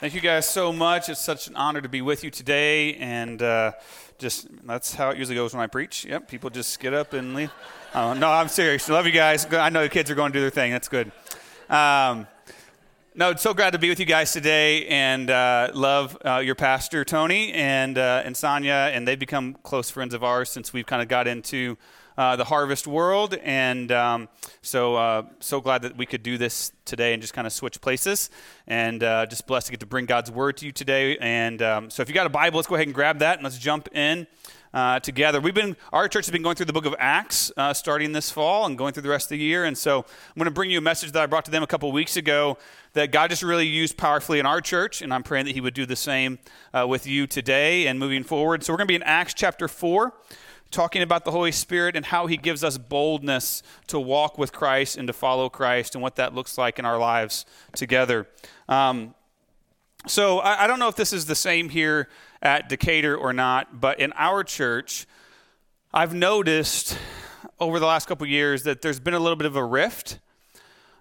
Thank you guys so much. It's such an honor to be with you today. And uh, just that's how it usually goes when I preach. Yep, people just get up and leave. Oh, no, I'm serious. Love you guys. I know the kids are going to do their thing. That's good. Um, no, it's so glad to be with you guys today, and uh, love uh, your pastor Tony and uh, and Sonia, and they've become close friends of ours since we've kind of got into uh, the harvest world, and um, so uh, so glad that we could do this today and just kind of switch places, and uh, just blessed to get to bring God's word to you today. And um, so, if you got a Bible, let's go ahead and grab that and let's jump in. Uh, together. We've been our church has been going through the book of Acts uh, starting this fall and going through the rest of the year. And so I'm going to bring you a message that I brought to them a couple weeks ago that God just really used powerfully in our church, and I'm praying that He would do the same uh, with you today and moving forward. So we're going to be in Acts chapter four talking about the Holy Spirit and how He gives us boldness to walk with Christ and to follow Christ and what that looks like in our lives together. Um, so I, I, don't know if this is the same here at Decatur or not, but in our church, I've noticed over the last couple years that there's been a little bit of a rift.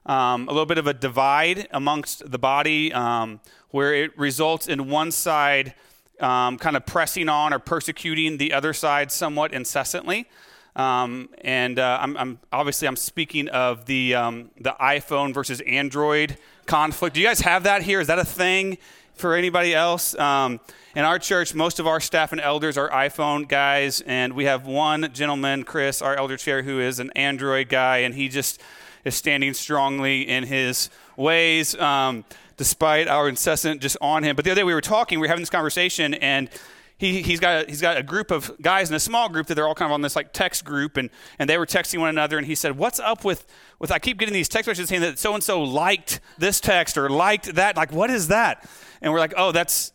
Um, a little bit of a divide amongst the body um, where it results in one side um, kind of pressing on or persecuting the other side somewhat incessantly. Um, and uh, I'm, I'm, obviously I'm speaking of the um, the iPhone versus Android conflict. Do you guys have that here? Is that a thing for anybody else? Um, in our church, most of our staff and elders are iPhone guys, and we have one gentleman, Chris, our elder chair, who is an Android guy, and he just is standing strongly in his ways. Um, despite our incessant just on him. But the other day we were talking, we were having this conversation, and he, he's got a, he's got a group of guys in a small group that they're all kind of on this like text group, and, and they were texting one another. And he said, "What's up with with I keep getting these text messages saying that so and so liked this text or liked that. Like, what is that?" And we're like, "Oh, that's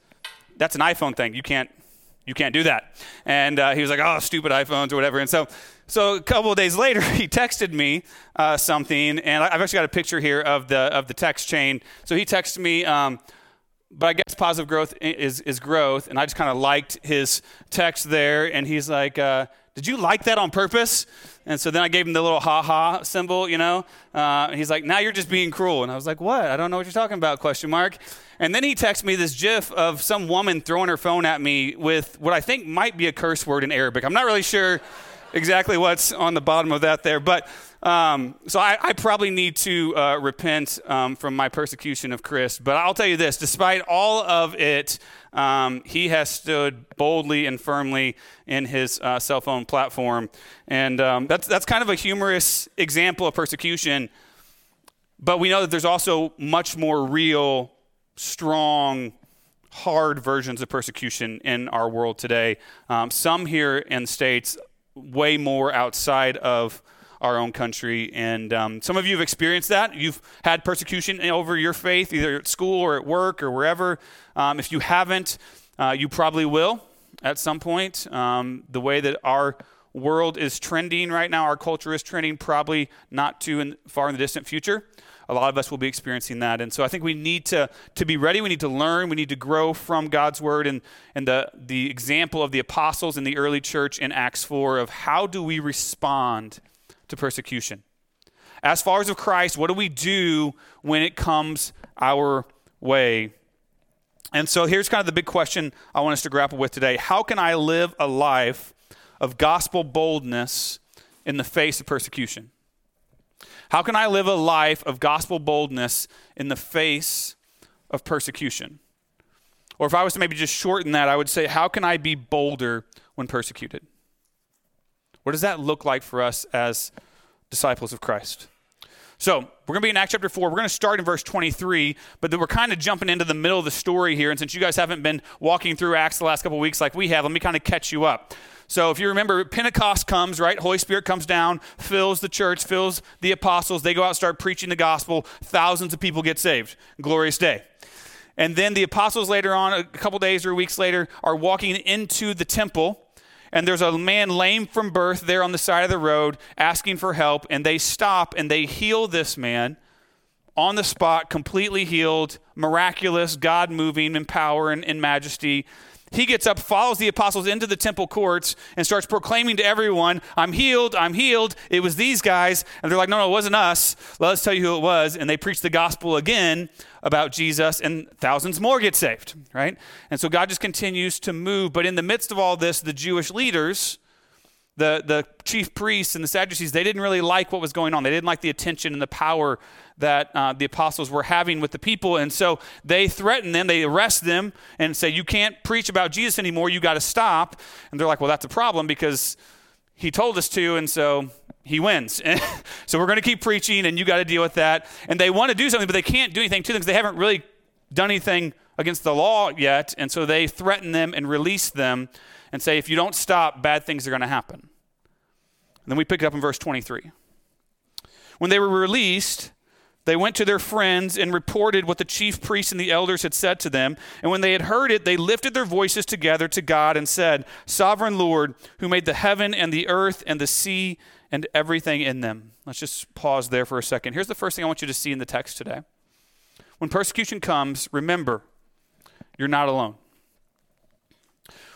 that's an iPhone thing. You can't you can't do that." And uh, he was like, "Oh, stupid iPhones or whatever." And so so a couple of days later, he texted me uh, something, and I've actually got a picture here of the of the text chain. So he texted me, um, but I guess positive growth is is growth, and I just kind of liked his text there, and he's like, uh, "Did you like that on purpose?" And so then I gave him the little ha ha symbol, you know. Uh, and he's like, "Now you're just being cruel," and I was like, "What? I don't know what you're talking about?" Question mark. And then he texted me this GIF of some woman throwing her phone at me with what I think might be a curse word in Arabic. I'm not really sure exactly what's on the bottom of that there. But um, so I, I, probably need to uh, repent um, from my persecution of Chris. But I'll tell you this despite all of it, um, he has stood boldly and firmly in his uh, cell phone platform. And um, that's, that's kind of a humorous example of persecution. But we know that there's also much more real, strong, hard versions of persecution in our world today. Um, some here in the States way more outside of our own country. And um, some of you have experienced that. You've had persecution over your faith, either at school or at work or wherever. Um, if you haven't, uh, you probably will at some point. Um, the way that our world is trending right now, our culture is trending, probably not too in, far in the distant future a lot of us will be experiencing that. And so I think we need to, to be ready. We need to learn. We need to grow from God's word and, and the, the example of the apostles in the early church in Acts 4 of how do we respond to persecution. As as of Christ, what do we do when it comes our way? And so here's kind of the big question I want us to grapple with today. How can I live a life of gospel boldness in the face of persecution? How can I live a life of gospel boldness in the face of persecution? Or if I was to maybe just shorten that, I would say, how can I be bolder when persecuted? What does that look like for us as disciples of Christ? So we're going to be in Acts chapter 4. We're going to start in verse 23, but then we're kind of jumping into the middle of the story here. And since you guys haven't been walking through Acts the last couple weeks like we have, let me kind of catch you up. So if you remember, Pentecost comes, right? Holy Spirit comes down, fills the church, fills the apostles. They go out and start preaching the gospel. Thousands of people get saved. Glorious day. And then the apostles later on, a couple days or weeks later, are walking into the temple. And there's a man lame from birth there on the side of the road asking for help. And they stop and they heal this man on the spot, completely healed, miraculous, God moving in power and in majesty he gets up, follows the apostles into the temple courts, and starts proclaiming to everyone, I'm healed, I'm healed. It was these guys. And they're like, no, no, it wasn't us. Let us tell you who it was. And they preach the gospel again about Jesus, and thousands more get saved, right? And so God just continues to move. But in the midst of all this, the Jewish leaders, the, the chief priests and the Sadducees, they didn't really like what was going on. They didn't like the attention and the power that uh, the apostles were having with the people. And so they threaten them, they arrest them and say, You can't preach about Jesus anymore, you got to stop. And they're like, Well, that's a problem because he told us to, and so he wins. so we're going to keep preaching, and you got to deal with that. And they want to do something, but they can't do anything to them because they haven't really done anything against the law yet. And so they threaten them and release them and say, If you don't stop, bad things are going to happen. And then we pick it up in verse 23. When they were released, they went to their friends and reported what the chief priests and the elders had said to them. And when they had heard it, they lifted their voices together to God and said, Sovereign Lord, who made the heaven and the earth and the sea and everything in them. Let's just pause there for a second. Here's the first thing I want you to see in the text today. When persecution comes, remember, you're not alone.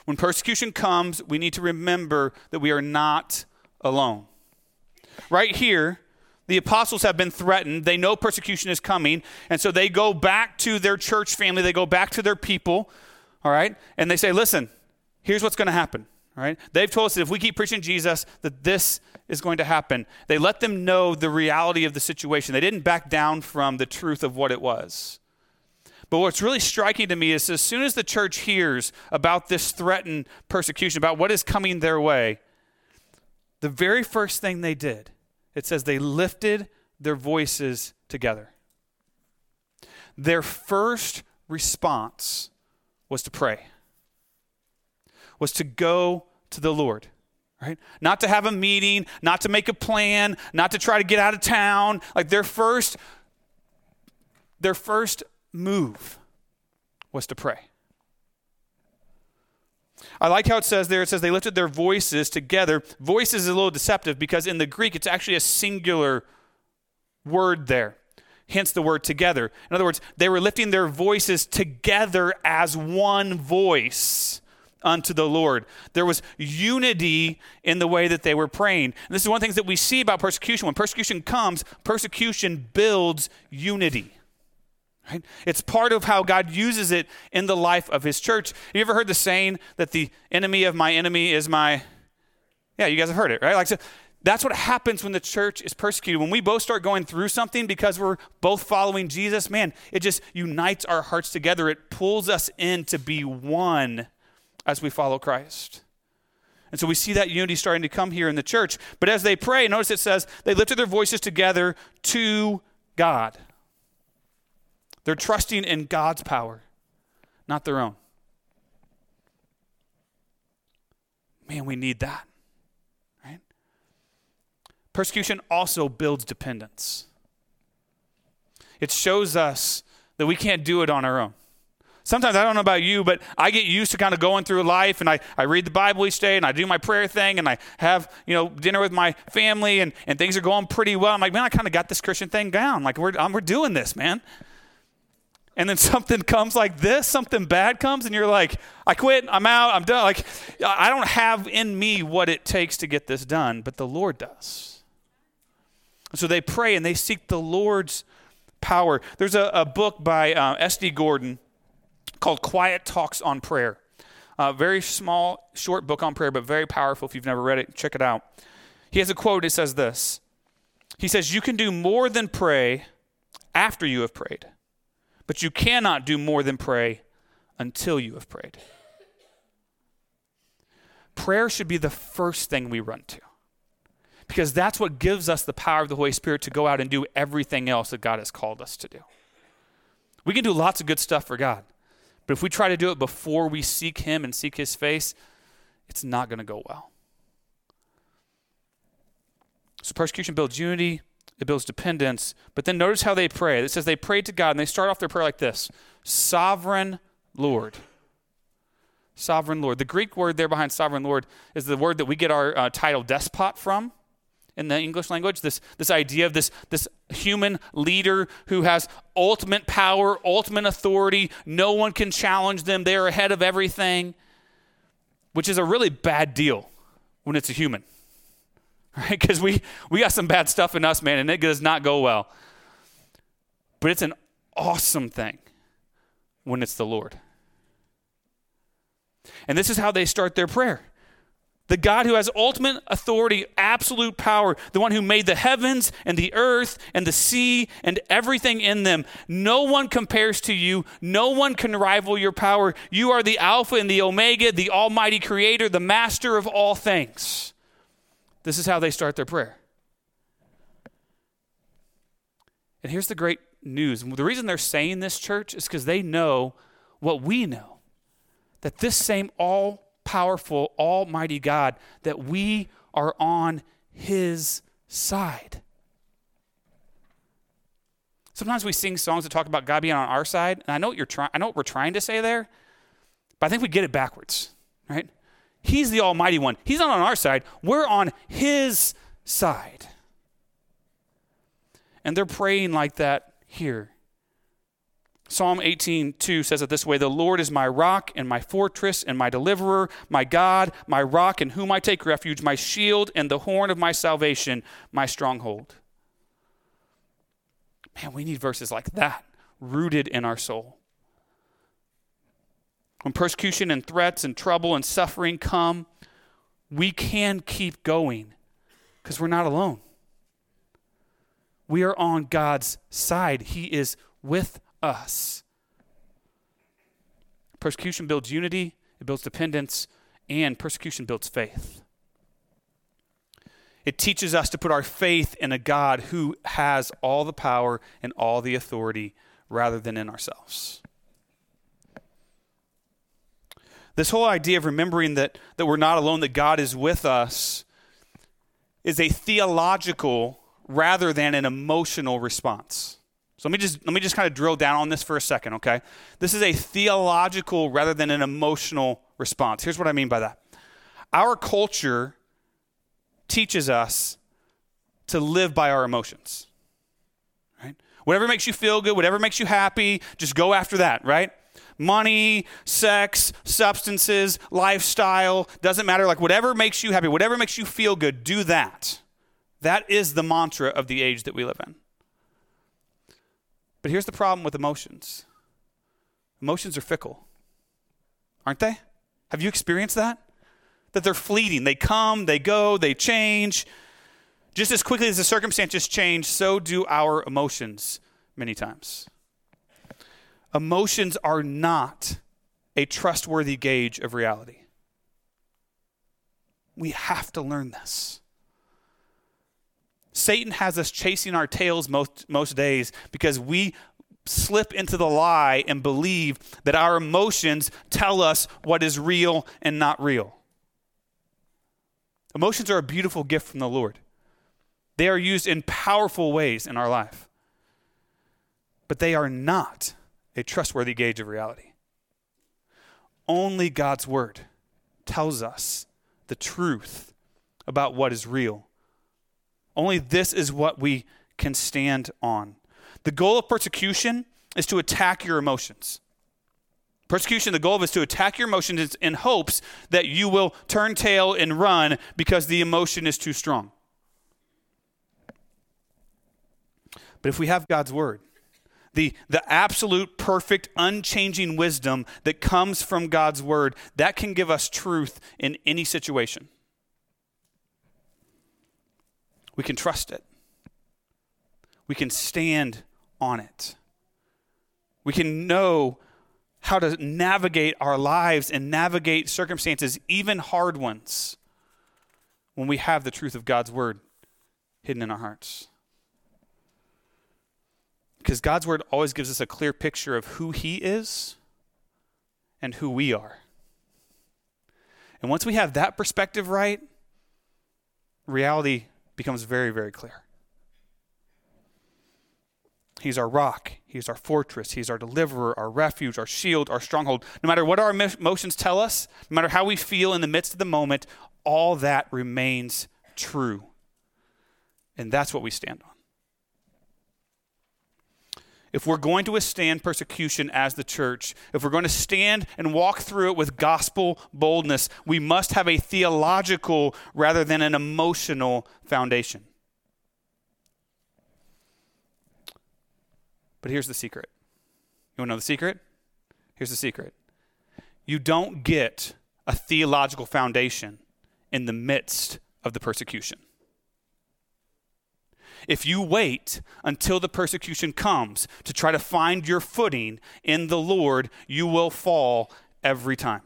When persecution comes, we need to remember that we are not alone. Right here, the apostles have been threatened. They know persecution is coming. And so they go back to their church family, they go back to their people, all right? And they say, listen, here's what's going to happen. All right? They've told us that if we keep preaching Jesus, that this is going to happen. They let them know the reality of the situation. They didn't back down from the truth of what it was. But what's really striking to me is as soon as the church hears about this threatened persecution, about what is coming their way, the very first thing they did it says they lifted their voices together. Their first response was to pray, was to go to the Lord. Right? Not to have a meeting, not to make a plan, not to try to get out of town. Like their first their first move was to pray. I like how it says there, it says they lifted their voices together. Voices is a little deceptive because in the Greek it's actually a singular word there, hence the word together. In other words, they were lifting their voices together as one voice unto the Lord. There was unity in the way that they were praying. And this is one of the things that we see about persecution. When persecution comes, persecution builds unity. Right? It's part of how God uses it in the life of his church. Have you ever heard the saying that the enemy of my enemy is my Yeah, you guys have heard it, right? Like so that's what happens when the church is persecuted. When we both start going through something because we're both following Jesus, man, it just unites our hearts together. It pulls us in to be one as we follow Christ. And so we see that unity starting to come here in the church. But as they pray, notice it says they lifted their voices together to God. They're trusting in God's power, not their own. Man, we need that. Right? Persecution also builds dependence. It shows us that we can't do it on our own. Sometimes I don't know about you, but I get used to kind of going through life and I, I read the Bible each day and I do my prayer thing and I have, you know, dinner with my family and, and things are going pretty well. I'm like, man, I kind of got this Christian thing down. Like we're, um, we're doing this, man and then something comes like this, something bad comes, and you're like, I quit, I'm out, I'm done. Like, I don't have in me what it takes to get this done, but the Lord does. So they pray and they seek the Lord's power. There's a, a book by uh, S.D. Gordon called Quiet Talks on Prayer. A very small, short book on prayer, but very powerful. If you've never read it, check it out. He has a quote. It says this He says, You can do more than pray after you have prayed. But you cannot do more than pray until you have prayed. Prayer should be the first thing we run to because that's what gives us the power of the Holy Spirit to go out and do everything else that God has called us to do. We can do lots of good stuff for God, but if we try to do it before we seek Him and seek His face, it's not going to go well. So persecution builds unity, it builds dependence. But then notice how they pray. It says they prayed to God, and they start off their prayer like this Sovereign Lord. Sovereign Lord. The Greek word there behind sovereign Lord is the word that we get our uh, title despot from in the English language. This, this idea of this, this human leader who has ultimate power, ultimate authority. No one can challenge them, they are ahead of everything. which is a really bad deal when it's a human, right? Because we, we got some bad stuff in us, man, and it does not go well. But it's an awesome thing when it's the Lord. And this is how they start their prayer. The God who has ultimate authority, absolute power, the one who made the heavens and the earth and the sea and everything in them. No one compares to you. No one can rival your power. You are the Alpha and the Omega, the Almighty Creator, the Master of all things. This is how they start their prayer. And here's the great news. The reason they're saying this, church, is because they know what we know that this same all powerful, almighty God, that we are on his side. Sometimes we sing songs that talk about God being on our side, and I know what you're trying I know what we're trying to say there, but I think we get it backwards, right? He's the almighty one. He's not on our side. We're on his side. And they're praying like that here. Psalm 18:2 says it this way, "The Lord is my rock and my fortress and my deliverer, my God, my rock in whom I take refuge, my shield and the horn of my salvation, my stronghold." Man, we need verses like that rooted in our soul. When persecution and threats and trouble and suffering come, we can keep going because we're not alone. We are on God's side. He is with us. Persecution builds unity, it builds dependence, and persecution builds faith. It teaches us to put our faith in a God who has all the power and all the authority rather than in ourselves. This whole idea of remembering that, that we're not alone, that God is with us, is a theological rather than an emotional response. So let me just let me just kind of drill down on this for a second, okay? This is a theological rather than an emotional response. Here's what I mean by that. Our culture teaches us to live by our emotions. Right? Whatever makes you feel good, whatever makes you happy, just go after that, right? Money, sex, substances, lifestyle, doesn't matter. Like whatever makes you happy, whatever makes you feel good, do that. That is the mantra of the age that we live in. But here's the problem with emotions emotions are fickle, aren't they? Have you experienced that? That they're fleeting. They come, they go, they change. Just as quickly as the circumstances change, so do our emotions many times. Emotions are not a trustworthy gauge of reality. We have to learn this. Satan has us chasing our tails most, most days because we slip into the lie and believe that our emotions tell us what is real and not real. Emotions are a beautiful gift from the Lord. They are used in powerful ways in our life. But they are not a trustworthy gauge of reality. Only God's Word tells us the truth about what is real only this is what we can stand on. The goal of persecution is to attack your emotions. Persecution, the goal is to attack your emotions in hopes that you will turn tail and run because the emotion is too strong. But if we have God's word, the, the absolute, perfect, unchanging wisdom that comes from God's word, that can give us truth in any situation. We can trust it. We can stand on it. We can know how to navigate our lives and navigate circumstances, even hard ones, when we have the truth of God's word hidden in our hearts. Because God's word always gives us a clear picture of who He is and who we are. And once we have that perspective right, reality becomes very, very clear. He's our rock. He's our fortress. He's our deliverer, our refuge, our shield, our stronghold. No matter what our emotions tell us, no matter how we feel in the midst of the moment, all that remains true. And that's what we stand on. If we're going to withstand persecution as the church, if we're going to stand and walk through it with gospel boldness, we must have a theological rather than an emotional foundation. But here's the secret. You want to know the secret? Here's the secret. You don't get a theological foundation in the midst of the persecution. If you wait until the persecution comes to try to find your footing in the Lord, you will fall every time.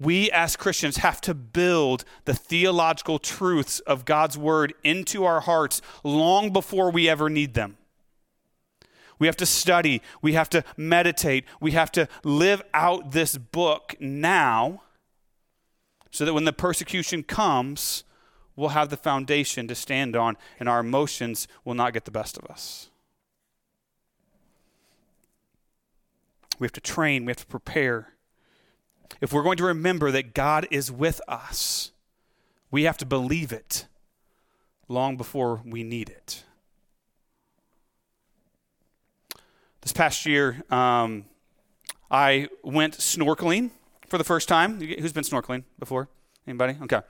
We as Christians have to build the theological truths of God's word into our hearts long before we ever need them. We have to study, we have to meditate, we have to live out this book now so that when the persecution comes, we'll have the foundation to stand on and our emotions will not get the best of us. We have to train, we have to prepare. If we're going to remember that God is with us, we have to believe it long before we need it. This past year, um, I went snorkeling for the first time. Who's been snorkeling before? Anybody? Okay.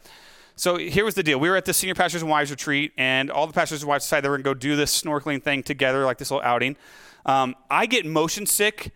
So here was the deal. We were at the senior pastors and wives retreat, and all the pastors and wives decided they were going to go do this snorkeling thing together, like this little outing. Um, I get motion sick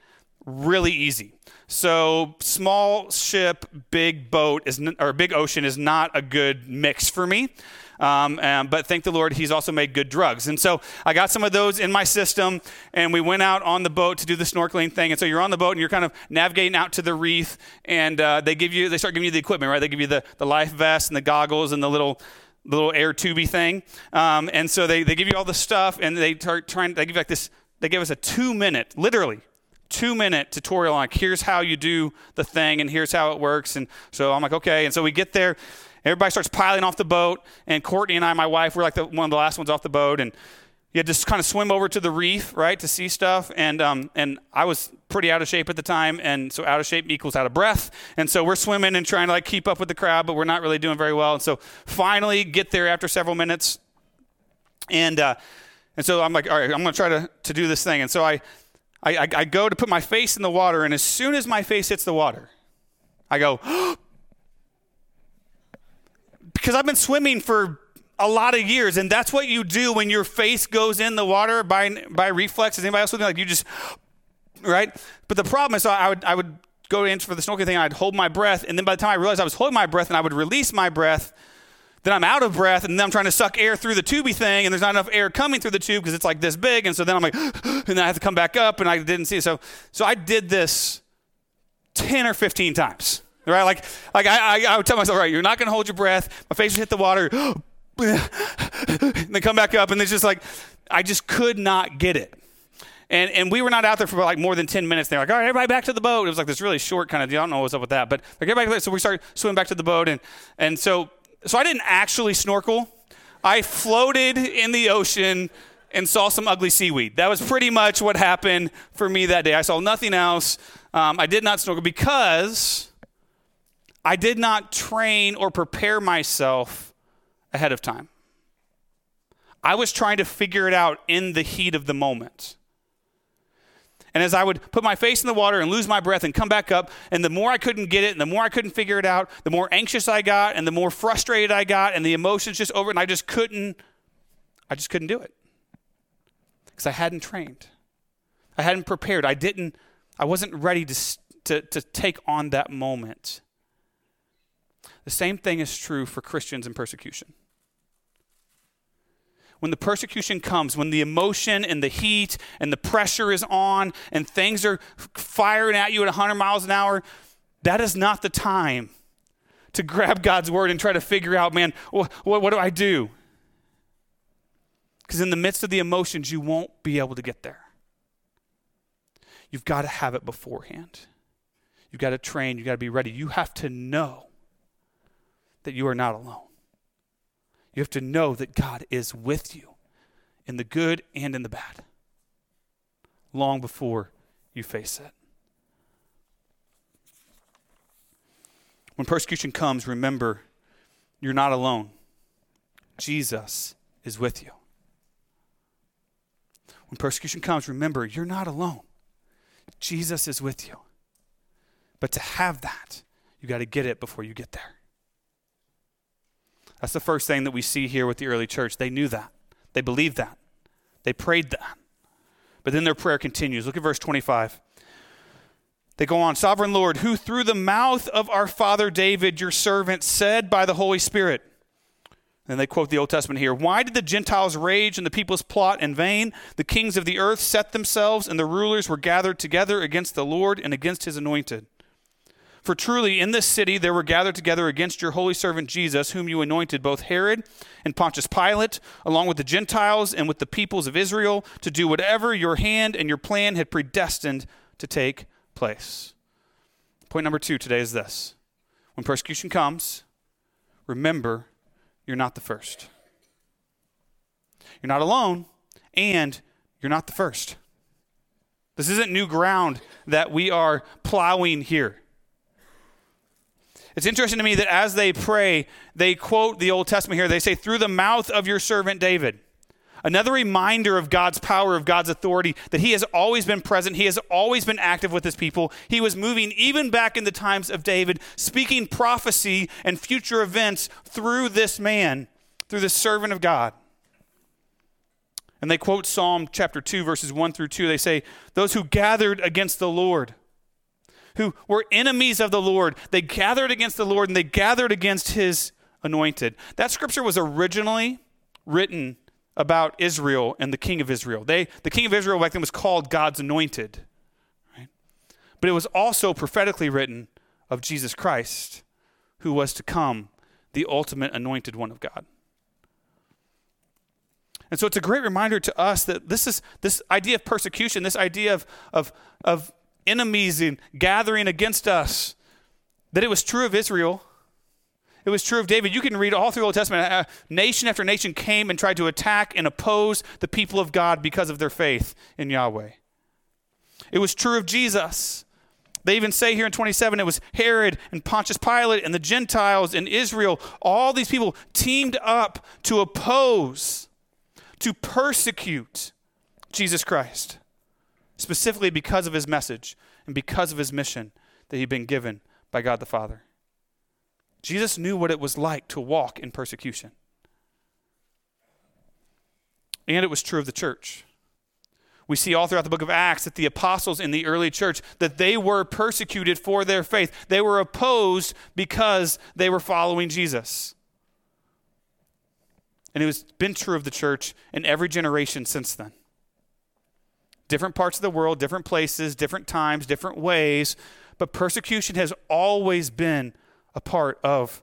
really easy. So small ship, big boat is or big ocean is not a good mix for me. Um, but thank the Lord, He's also made good drugs. And so I got some of those in my system, and we went out on the boat to do the snorkeling thing. And so you're on the boat and you're kind of navigating out to the reef, and uh, they give you, they start giving you the equipment, right? They give you the, the life vest and the goggles and the little little air tubey thing. Um, and so they, they give you all the stuff, and they start trying. They give like this. They give us a two minute, literally two minute tutorial on like here's how you do the thing and here's how it works and so i'm like okay and so we get there Everybody starts piling off the boat, and Courtney and I, my wife, we're like the, one of the last ones off the boat, and you had to kind of swim over to the reef, right, to see stuff. And um, and I was pretty out of shape at the time, and so out of shape equals out of breath. And so we're swimming and trying to like keep up with the crowd, but we're not really doing very well. And so finally get there after several minutes, and uh, and so I'm like, all right, I'm gonna try to to do this thing. And so I, I I go to put my face in the water, and as soon as my face hits the water, I go. because I've been swimming for a lot of years, and that's what you do when your face goes in the water by by reflex. Is anybody else with me? Like you just right? But the problem is, I would I would go in for the snorkeling thing. I'd hold my breath, and then by the time I realized I was holding my breath, and I would release my breath. Then I'm out of breath, and then I'm trying to suck air through the tubey thing, and there's not enough air coming through the tube because it's like this big, and so then I'm like, and then I have to come back up, and I didn't see it. So, so I did this ten or fifteen times. Right? Like, like I, I, I would tell myself, right, you're not going to hold your breath. My face would hit the water. and then come back up. And it's just like, I just could not get it. And, and we were not out there for like more than 10 minutes. They're like, all right, everybody back to the boat. It was like this really short kind of deal. I don't know what's up with that. But like, everybody, so we started swimming back to the boat. And, and so, so I didn't actually snorkel. I floated in the ocean and saw some ugly seaweed. That was pretty much what happened for me that day. I saw nothing else. Um, I did not snorkel because I did not train or prepare myself ahead of time. I was trying to figure it out in the heat of the moment. And as I would put my face in the water and lose my breath and come back up, and the more I couldn't get it, and the more I couldn't figure it out, the more anxious I got, and the more frustrated I got, and the emotions just over, and I just couldn't, I just couldn't do it. Because I hadn't trained. I hadn't prepared. I didn't, I wasn't ready to, to, to take on that moment. The same thing is true for Christians in persecution. When the persecution comes, when the emotion and the heat and the pressure is on and things are firing at you at 100 miles an hour, that is not the time to grab God's word and try to figure out, man, what, what, what do I do? Because in the midst of the emotions, you won't be able to get there. You've got to have it beforehand. You've got to train. You've got to be ready. You have to know that you are not alone. You have to know that God is with you in the good and in the bad long before you face it. When persecution comes, remember you're not alone. Jesus is with you. when persecution comes, remember you're not alone. Jesus is with you. But to have that, you got to get it before you get there. That's the first thing that we see here with the early church. They knew that, they believed that, they prayed that. But then their prayer continues. Look at verse 25. They go on, Sovereign Lord, who through the mouth of our father David, your servant, said by the Holy Spirit, and they quote the Old Testament here Why did the Gentiles rage and the peoples plot in vain? The kings of the earth set themselves, and the rulers were gathered together against the Lord and against his anointed. For truly in this city there were gathered together against your holy servant Jesus, whom you anointed, both Herod and Pontius Pilate, along with the Gentiles and with the peoples of Israel, to do whatever your hand and your plan had predestined to take place. Point number two today is this when persecution comes, remember you're not the first. You're not alone, and you're not the first. This isn't new ground that we are plowing here. It's interesting to me that as they pray, they quote the Old Testament here. They say, through the mouth of your servant David. Another reminder of God's power, of God's authority, that He has always been present. He has always been active with His people. He was moving even back in the times of David, speaking prophecy and future events through this man, through the servant of God. And they quote Psalm chapter 2, verses 1 through 2. They say, Those who gathered against the Lord, who were enemies of the Lord, they gathered against the Lord and they gathered against His anointed. That scripture was originally written about Israel and the king of Israel. They, the king of Israel back then was called God's anointed. Right? But it was also prophetically written of Jesus Christ, who was to come, the ultimate anointed one of God. And so it's a great reminder to us that this is this idea of persecution, this idea of, of, of enemies and gathering against us, that it was true of Israel it was true of David. You can read all through the Old Testament. Uh, nation after nation came and tried to attack and oppose the people of God because of their faith in Yahweh. It was true of Jesus. They even say here in 27 it was Herod and Pontius Pilate and the Gentiles and Israel. All these people teamed up to oppose, to persecute Jesus Christ, specifically because of his message and because of his mission that he'd been given by God the Father. Jesus knew what it was like to walk in persecution. And it was true of the church. We see all throughout the book of Acts that the apostles in the early church that they were persecuted for their faith. They were opposed because they were following Jesus. And it has been true of the church in every generation since then. Different parts of the world, different places, different times, different ways, but persecution has always been a part of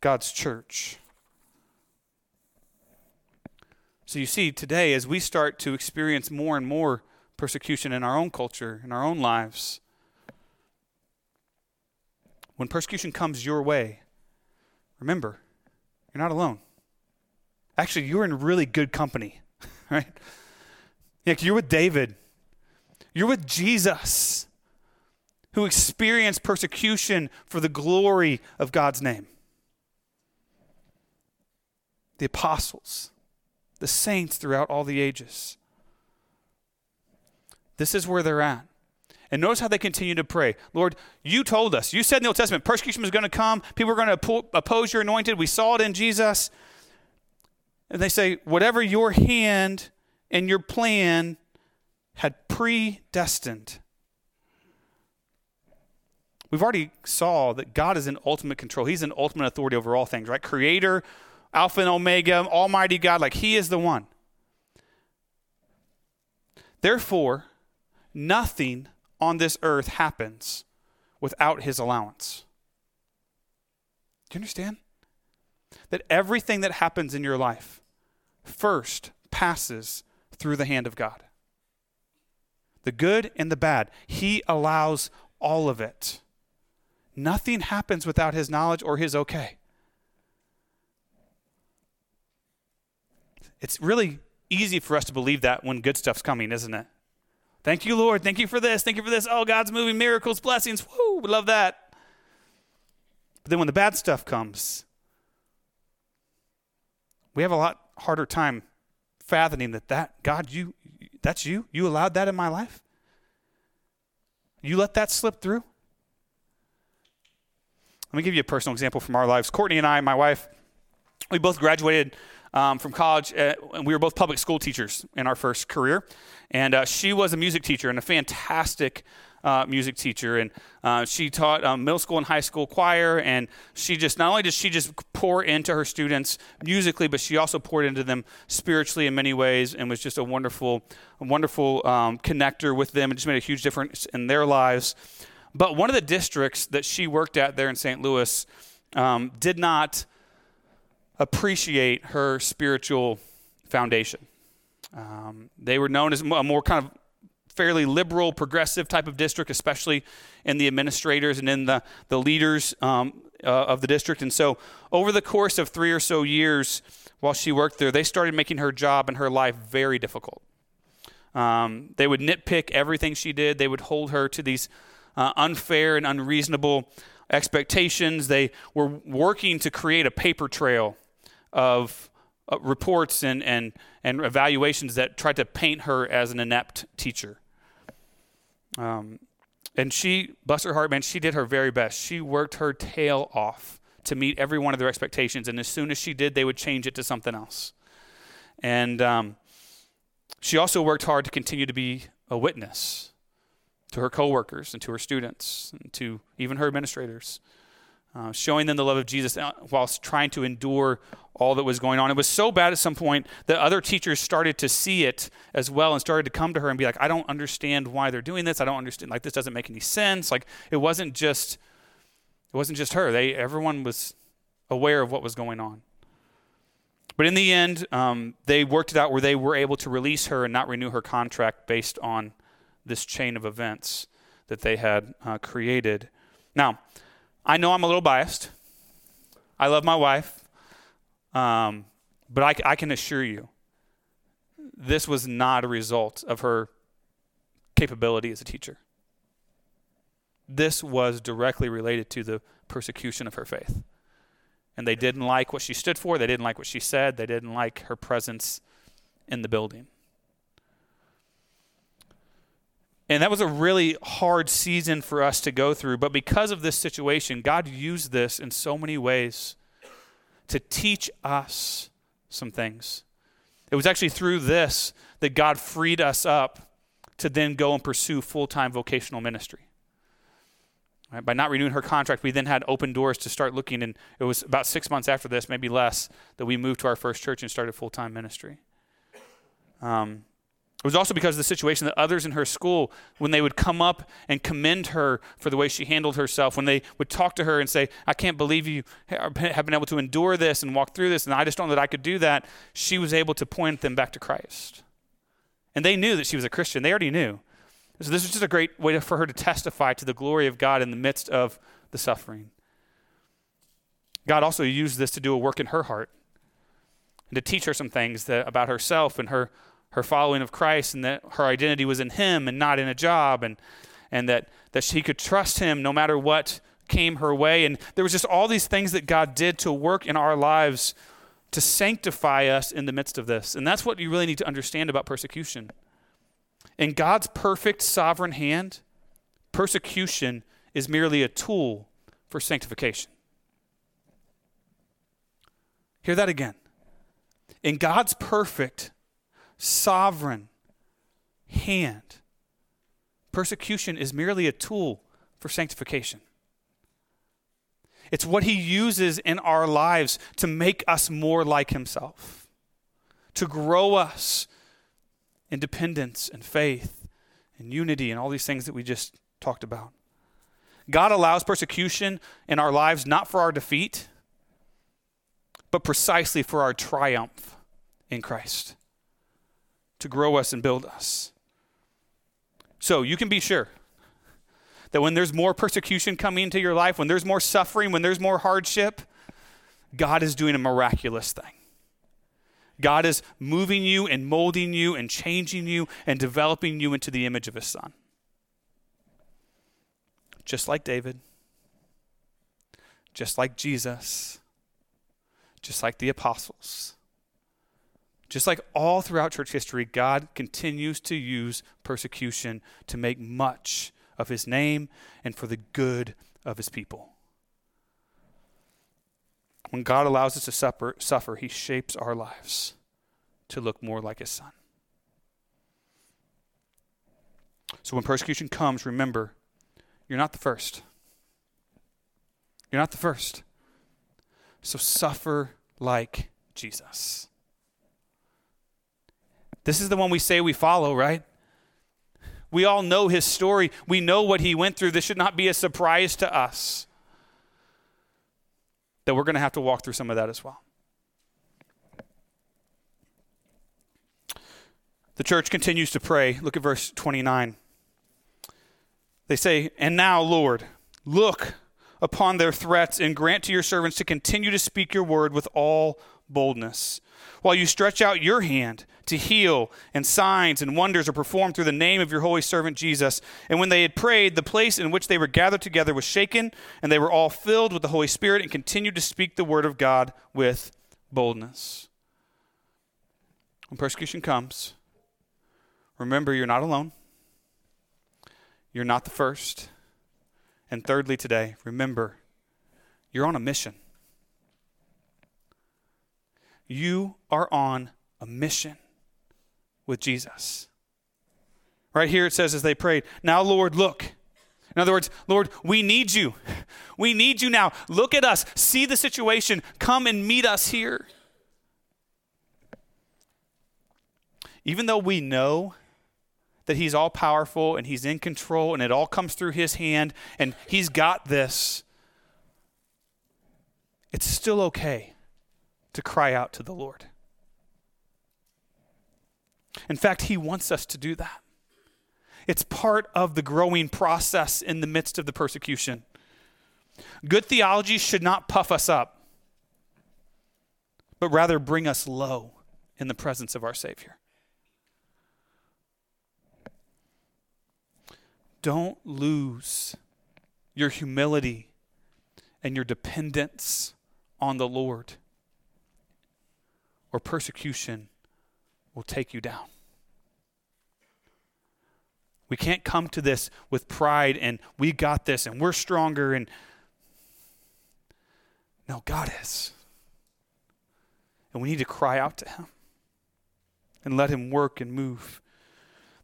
God's church. So you see, today, as we start to experience more and more persecution in our own culture, in our own lives, when persecution comes your way, remember, you're not alone. Actually, you're in really good company, right? Yeah, you're with David. You're with Jesus who experienced persecution for the glory of God's name. The apostles, the saints throughout all the ages. This is where they're at. And notice how they continue to pray. Lord, you told us, you said in the Old Testament, persecution was going to come. People were going to oppose your anointed. We saw it in Jesus. And they say, whatever your hand and your plan had predestined We've already saw that God is in ultimate control. He's in ultimate authority over all things, right? Creator, Alpha and Omega, Almighty God, like He is the one. Therefore, nothing on this earth happens without His allowance. Do you understand? That everything that happens in your life first passes through the hand of God. The good and the bad, He allows all of it. Nothing happens without his knowledge or his okay. It's really easy for us to believe that when good stuff's coming, isn't it? Thank you, Lord. Thank you for this. Thank you for this. Oh, God's moving miracles, blessings. Woo, we love that. But then when the bad stuff comes, we have a lot harder time fathoming that that God you That's you? You allowed that in my life? You let that slip through? Let me give you a personal example from our lives. Courtney and I, my wife, we both graduated um, from college, at, and we were both public school teachers in our first career. And uh, she was a music teacher and a fantastic uh, music teacher, and uh, she taught um, middle school and high school choir. And she just not only did she just pour into her students musically, but she also poured into them spiritually in many ways, and was just a wonderful, a wonderful um, connector with them, and just made a huge difference in their lives. But one of the districts that she worked at there in St. Louis um, did not appreciate her spiritual foundation. Um, they were known as a more kind of fairly liberal, progressive type of district, especially in the administrators and in the, the leaders um, uh, of the district. And so, over the course of three or so years while she worked there, they started making her job and her life very difficult. Um, they would nitpick everything she did, they would hold her to these uh, unfair and unreasonable expectations. They were working to create a paper trail of uh, reports and, and, and evaluations that tried to paint her as an inept teacher. Um, and she, bless her heart, man, she did her very best. She worked her tail off to meet every one of their expectations. And as soon as she did, they would change it to something else. And um, she also worked hard to continue to be a witness to her coworkers and to her students and to even her administrators, uh, showing them the love of Jesus uh, whilst trying to endure all that was going on. It was so bad at some point that other teachers started to see it as well and started to come to her and be like, I don't understand why they're doing this. I don't understand. Like, this doesn't make any sense. Like, it wasn't just, it wasn't just her. They, everyone was aware of what was going on. But in the end, um, they worked it out where they were able to release her and not renew her contract based on this chain of events that they had uh, created. Now, I know I'm a little biased. I love my wife. Um, but I, I can assure you, this was not a result of her capability as a teacher. This was directly related to the persecution of her faith. And they didn't like what she stood for, they didn't like what she said, they didn't like her presence in the building. And that was a really hard season for us to go through. But because of this situation, God used this in so many ways to teach us some things. It was actually through this that God freed us up to then go and pursue full time vocational ministry. Right? By not renewing her contract, we then had open doors to start looking. And it was about six months after this, maybe less, that we moved to our first church and started full time ministry. Um, it was also because of the situation that others in her school, when they would come up and commend her for the way she handled herself, when they would talk to her and say, I can't believe you have been able to endure this and walk through this, and I just don't know that I could do that, she was able to point them back to Christ. And they knew that she was a Christian. They already knew. So this was just a great way for her to testify to the glory of God in the midst of the suffering. God also used this to do a work in her heart and to teach her some things that, about herself and her her following of Christ and that her identity was in him and not in a job and and that that she could trust him no matter what came her way and there was just all these things that God did to work in our lives to sanctify us in the midst of this. And that's what you really need to understand about persecution. In God's perfect sovereign hand, persecution is merely a tool for sanctification. Hear that again. In God's perfect sovereign hand. Persecution is merely a tool for sanctification. It's what he uses in our lives to make us more like himself, to grow us in dependence and faith and unity and all these things that we just talked about. God allows persecution in our lives not for our defeat, but precisely for our triumph in Christ to grow us and build us. So you can be sure that when there's more persecution coming into your life, when there's more suffering, when there's more hardship, God is doing a miraculous thing. God is moving you and molding you and changing you and developing you into the image of His Son. Just like David, just like Jesus, just like the apostles Just like all throughout church history, God continues to use persecution to make much of his name and for the good of his people. When God allows us to suffer, suffer, he shapes our lives to look more like his son. So when persecution comes, remember, you're not the first. You're not the first. So suffer like Jesus. This is the one we say we follow, right? We all know his story. We know what he went through. This should not be a surprise to us that we're going to have to walk through some of that as well. The church continues to pray. Look at verse 29. They say, And now, Lord, look upon their threats and grant to your servants to continue to speak your word with all boldness. While you stretch out your hand to heal, and signs and wonders are performed through the name of your holy servant Jesus. And when they had prayed, the place in which they were gathered together was shaken, and they were all filled with the Holy Spirit and continued to speak the word of God with boldness. When persecution comes, remember you're not alone. You're not the first. And thirdly, today, remember you're on a mission. You are on a mission with Jesus. Right here it says as they prayed, Now, Lord, look. In other words, Lord, we need you. We need you now. Look at us. See the situation. Come and meet us here. Even though we know that He's all powerful and He's in control and it all comes through His hand and He's got this, it's still okay to cry out to the Lord. In fact, He wants us to do that. It's part of the growing process in the midst of the persecution. Good theology should not puff us up, but rather bring us low in the presence of our Savior. Don't lose your humility and your dependence on the Lord, or persecution will take you down. We can't come to this with pride and we got this and we're stronger and no, God is. And we need to cry out to him and let him work and move.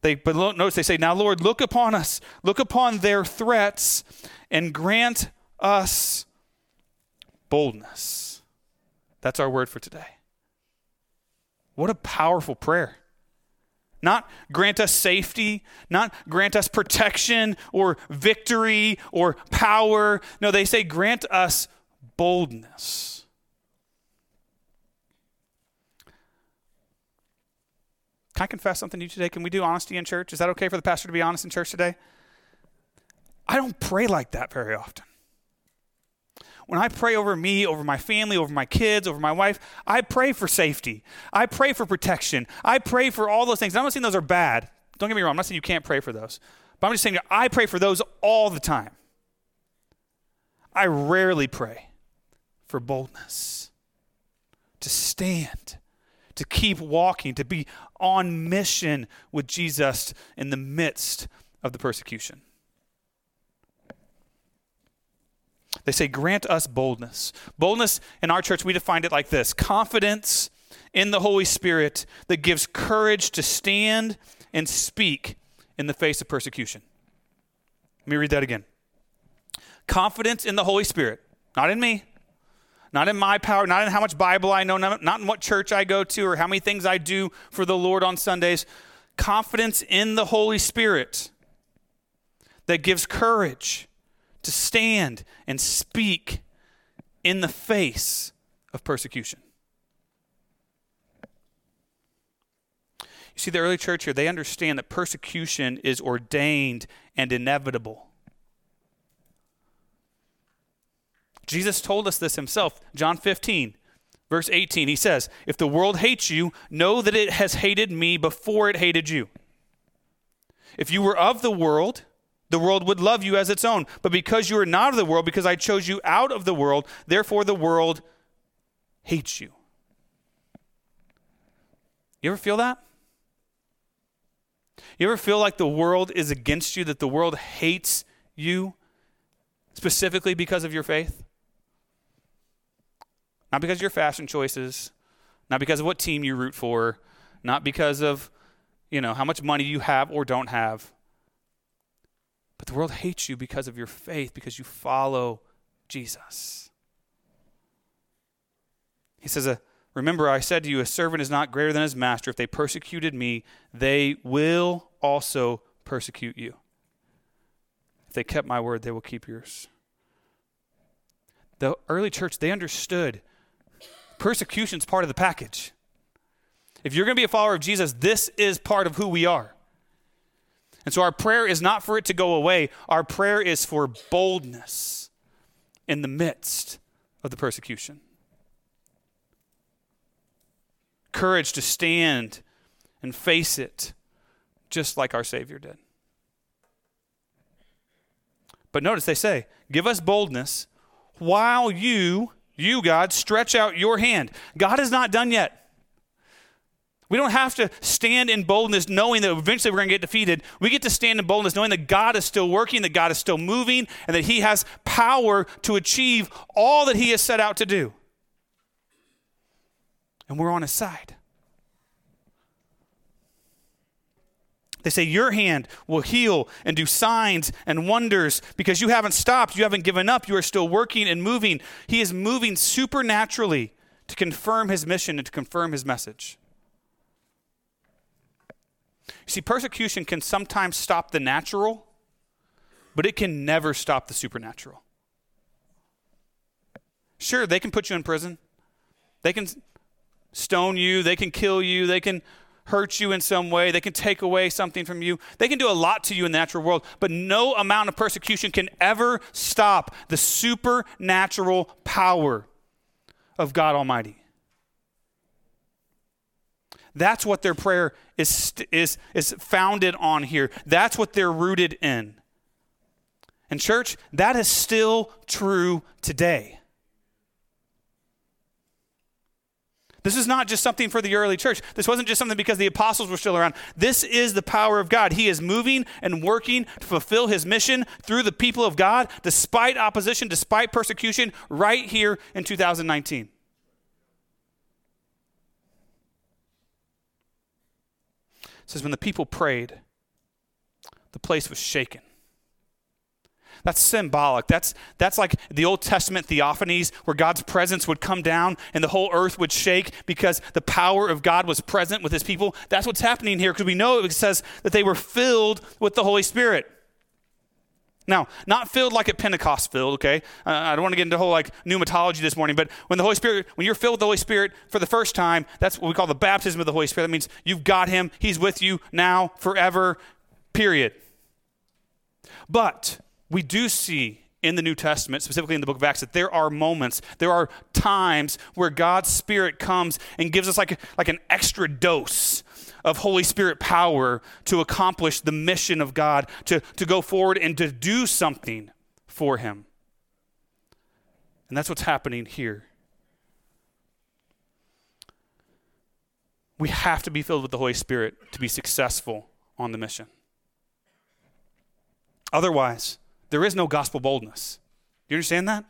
They but notice they say, Now Lord, look upon us, look upon their threats, and grant us boldness. That's our word for today. What a powerful prayer. Not grant us safety, not grant us protection or victory or power. No, they say grant us boldness. Can I confess something to you today? Can we do honesty in church? Is that okay for the pastor to be honest in church today? I don't pray like that very often when I pray over me, over my family, over my kids, over my wife, I pray for safety. I pray for protection. I pray for all those things. I'm not saying those are bad. Don't get me wrong. I'm not saying you can't pray for those. But I'm just saying I pray for those all the time. I rarely pray for boldness, to stand, to keep walking, to be on mission with Jesus in the midst of the persecution. They say, Grant us boldness. Boldness in our church, we defined it like this confidence in the Holy Spirit that gives courage to stand and speak in the face of persecution. Let me read that again. Confidence in the Holy Spirit, not in me, not in my power, not in how much Bible I know, not in what church I go to or how many things I do for the Lord on Sundays. Confidence in the Holy Spirit that gives courage to stand and speak in the face of persecution. You see, the early church here, they understand that persecution is ordained and inevitable. Jesus told us this himself, John 15, verse 18. He says, If the world hates you, know that it has hated me before it hated you. If you were of the world, the world would love you as its own. But because you are not of the world, because I chose you out of the world, therefore the world hates you. You ever feel that? You ever feel like the world is against you, that the world hates you specifically because of your faith? Not because of your fashion choices, not because of what team you root for, not because of, you know, how much money you have or don't have. But the world hates you because of your faith, because you follow Jesus. He says, uh, Remember, I said to you, a servant is not greater than his master. If they persecuted me, they will also persecute you. If they kept my word, they will keep yours. The early church, they understood persecution is part of the package. If you're going to be a follower of Jesus, this is part of who we are. And so our prayer is not for it to go away, our prayer is for boldness in the midst of the persecution. Courage to stand and face it just like our Savior did. But notice they say, Give us boldness while you you, God, stretch out your hand. God is not done yet. We don't have to stand in boldness knowing that eventually we're going to get defeated. We get to stand in boldness knowing that God is still working, that God is still moving, and that He has power to achieve all that He has set out to do. And we're on His side. They say, Your hand will heal and do signs and wonders because you haven't stopped. You haven't given up. You are still working and moving. He is moving supernaturally to confirm his mission and to confirm his message. See, persecution can sometimes stop the natural, but it can never stop the supernatural. Sure, they can put you in prison, they can stone you, they can kill you, they can hurt you in some way, they can take away something from you, they can do a lot to you in the natural world, but no amount of persecution can ever stop the supernatural power of God Almighty. That's what their prayer is, is, is founded on here. That's what they're rooted in. And, church, that is still true today. This is not just something for the early church. This wasn't just something because the apostles were still around. This is the power of God. He is moving and working to fulfill his mission through the people of God, despite opposition, despite persecution, right here in 2019. Says, when the people prayed, the place was shaken. That's symbolic. That's, that's like the Old Testament theophanies where God's presence would come down and the whole earth would shake because the power of God was present with his people. That's what's happening here because we know it says that they were filled with the Holy Spirit. Now, not filled like at Pentecost filled, okay? Uh, I don't want to get into whole like pneumatology this morning, but when the Holy Spirit, when you're filled with the Holy Spirit for the first time, that's what we call the baptism of the Holy Spirit. That means you've got Him, He's with you now, forever, period. But we do see in the New Testament, specifically in the book of Acts, that there are moments, there are times where God's Spirit comes and gives us like, like an extra dose of Holy Spirit power to accomplish the mission of God, to, to go forward and to do something for Him. And that's what's happening here. We have to be filled with the Holy Spirit to be successful on the mission. Otherwise, there is no gospel boldness. Do you understand that?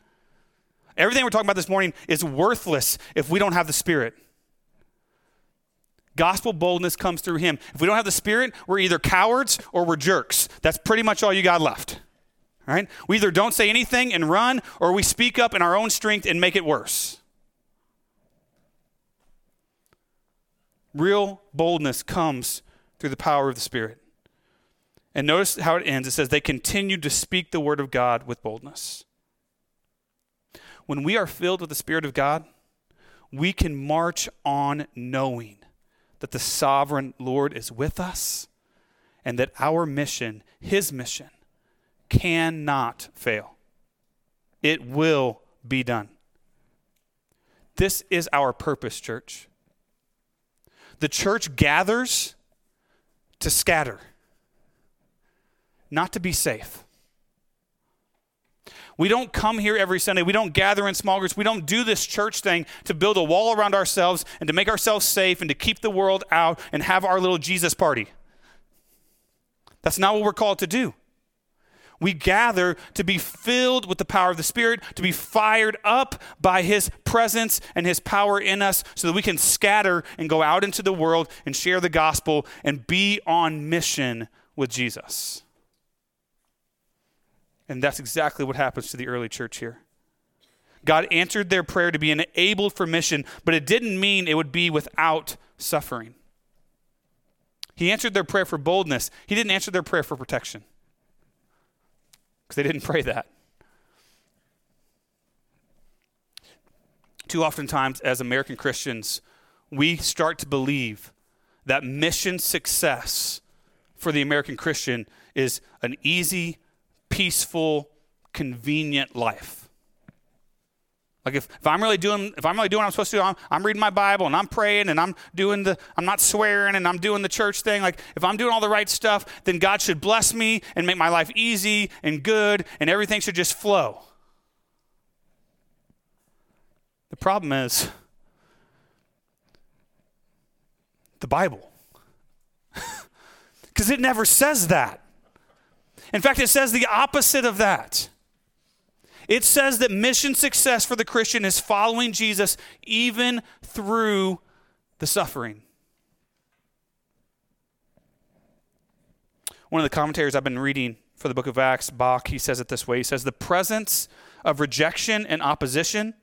Everything we're talking about this morning is worthless if we don't have the Spirit. Gospel boldness comes through Him. If we don't have the Spirit, we're either cowards or we're jerks. That's pretty much all you got left. All right? We either don't say anything and run, or we speak up in our own strength and make it worse. Real boldness comes through the power of the Spirit. And notice how it ends. It says, They continued to speak the word of God with boldness. When we are filled with the Spirit of God, we can march on knowing that the sovereign Lord is with us and that our mission, His mission, cannot fail. It will be done. This is our purpose, church. The church gathers to scatter not to be safe. We don't come here every Sunday. We don't gather in small groups. We don't do this church thing to build a wall around ourselves and to make ourselves safe and to keep the world out and have our little Jesus party. That's not what we're called to do. We gather to be filled with the power of the Spirit, to be fired up by His presence and His power in us, so that we can scatter and go out into the world and share the gospel and be on mission with Jesus. And that's exactly what happens to the early church here. God answered their prayer to be enabled for mission, but it didn't mean it would be without suffering. He answered their prayer for boldness, He didn't answer their prayer for protection because they didn't pray that. Too often times, as American Christians, we start to believe that mission success for the American Christian is an easy, peaceful, convenient life. Like if, if I'm really doing if I'm really doing what I'm supposed to do, I'm, I'm reading my Bible and I'm praying and I'm doing the I'm not swearing and I'm doing the church thing. Like if I'm doing all the right stuff, then God should bless me and make my life easy and good and everything should just flow. The problem is the Bible. Because it never says that. In fact, it says the opposite of that. It says that mission success for the Christian is following Jesus even through the suffering. One of the commentators I've been reading for the book of Acts, Bock, he says it this way. He says, The presence of rejection and opposition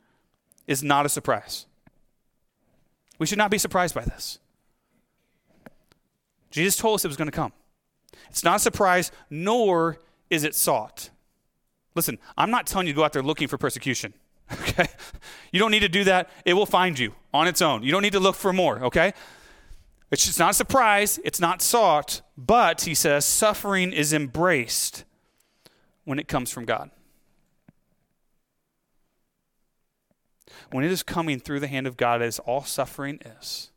is not a surprise. We should not be surprised by this. Jesus told us it was going to come. It's not a surprise, nor is it sought. Listen, I'm not telling you to go out there looking for persecution. Okay? You don't need to do that. It will find you on its own. You don't need to look for more, okay? It's just not a surprise, it's not sought, but he says suffering is embraced when it comes from God. When it is coming through the hand of God, as all suffering is,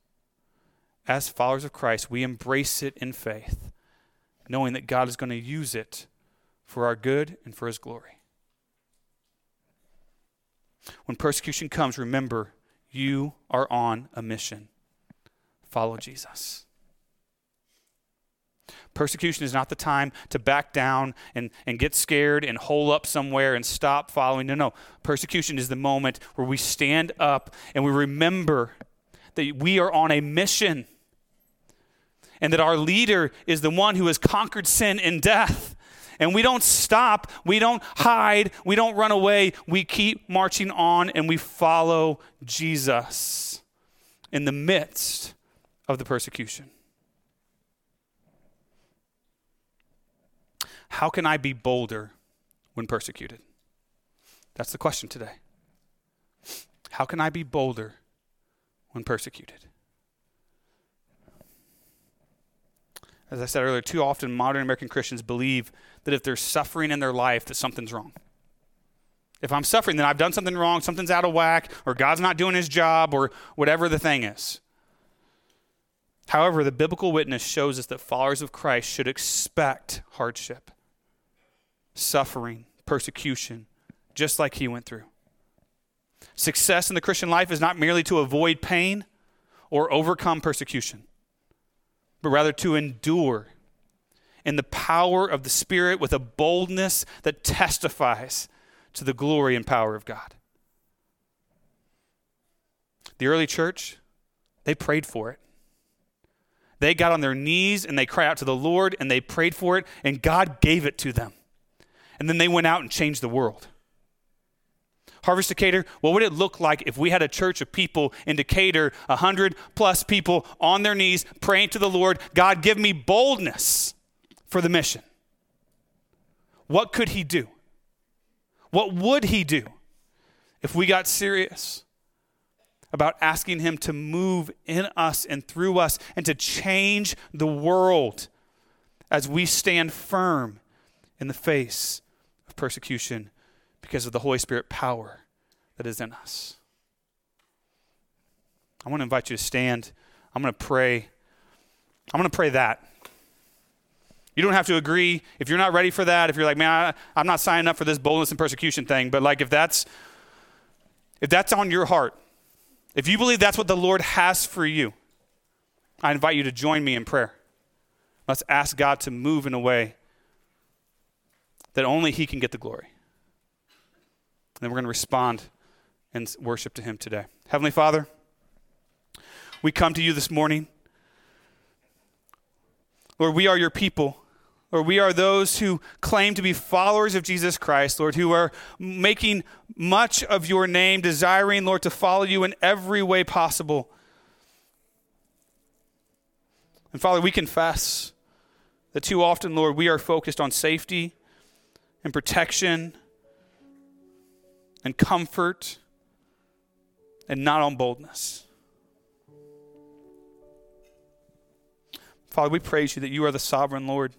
as followers of Christ, we embrace it in faith knowing that God is going to use it for our good and for his glory. When persecution comes, remember you are on a mission. Follow Jesus. Persecution is not the time to back down and, and get scared and hole up somewhere and stop following. No, no. Persecution is the moment where we stand up and we remember that we are on a mission and that our leader is the one who has conquered sin and death. And we don't stop, we don't hide, we don't run away. We keep marching on and we follow Jesus in the midst of the persecution. How can I be bolder when persecuted? That's the question today. How can I be bolder when persecuted? As I said earlier, too often modern American Christians believe that if there's suffering in their life, that something's wrong. If I'm suffering, then I've done something wrong, something's out of whack, or God's not doing his job, or whatever the thing is. However, the biblical witness shows us that followers of Christ should expect hardship, suffering, persecution, just like he went through. Success in the Christian life is not merely to avoid pain or overcome persecution but rather to endure in the power of the Spirit with a boldness that testifies to the glory and power of God. The early church, they prayed for it. They got on their knees and they cried out to the Lord and they prayed for it, and God gave it to them. And then they went out and changed the world. Harvest Decatur, what would it look like if we had a church of people in Decatur, 100 plus people on their knees praying to the Lord, God, give me boldness for the mission? What could He do? What would He do if we got serious about asking Him to move in us and through us and to change the world as we stand firm in the face of persecution because of the Holy Spirit power that is in us. I want to invite you to stand. I'm going to pray. I'm going to pray that. You don't have to agree. If you're not ready for that, if you're like, man, I, I'm not signing up for this boldness and persecution thing, but like if that's if that's on your heart, if you believe that's what the Lord has for you, I invite you to join me in prayer. Let's ask God to move in a way that only He can get the glory. And then we're going to respond and worship to Him today. Heavenly Father, we come to you this morning. Lord, we are your people. Lord, we are those who claim to be followers of Jesus Christ, Lord, who are making much of your name, desiring, Lord, to follow you in every way possible. And Father, we confess that too often, Lord, we are focused on safety and protection and comfort and not on boldness. Father, we praise you that you are the sovereign Lord.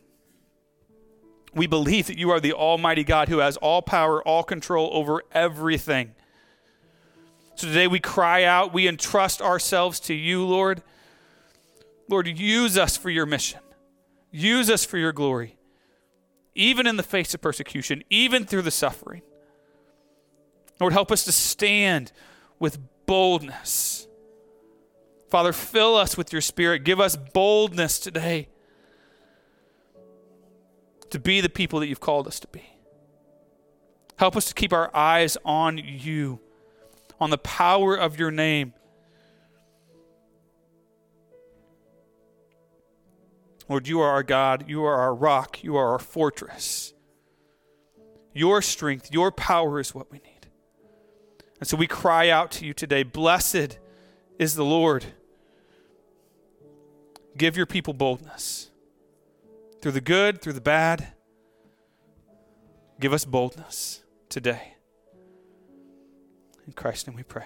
We believe that you are the Almighty God who has all power, all control over everything. So today we cry out, we entrust ourselves to you, Lord. Lord, use us for your mission, use us for your glory, even in the face of persecution, even through the suffering. Lord, help us to stand with boldness. Father, fill us with your spirit. Give us boldness today to be the people that you've called us to be. Help us to keep our eyes on you, on the power of your name. Lord, you are our God. You are our rock. You are our fortress. Your strength, your power is what we need. And so we cry out to you today Blessed is the Lord. Give your people boldness through the good, through the bad. Give us boldness today. In Christ's name we pray.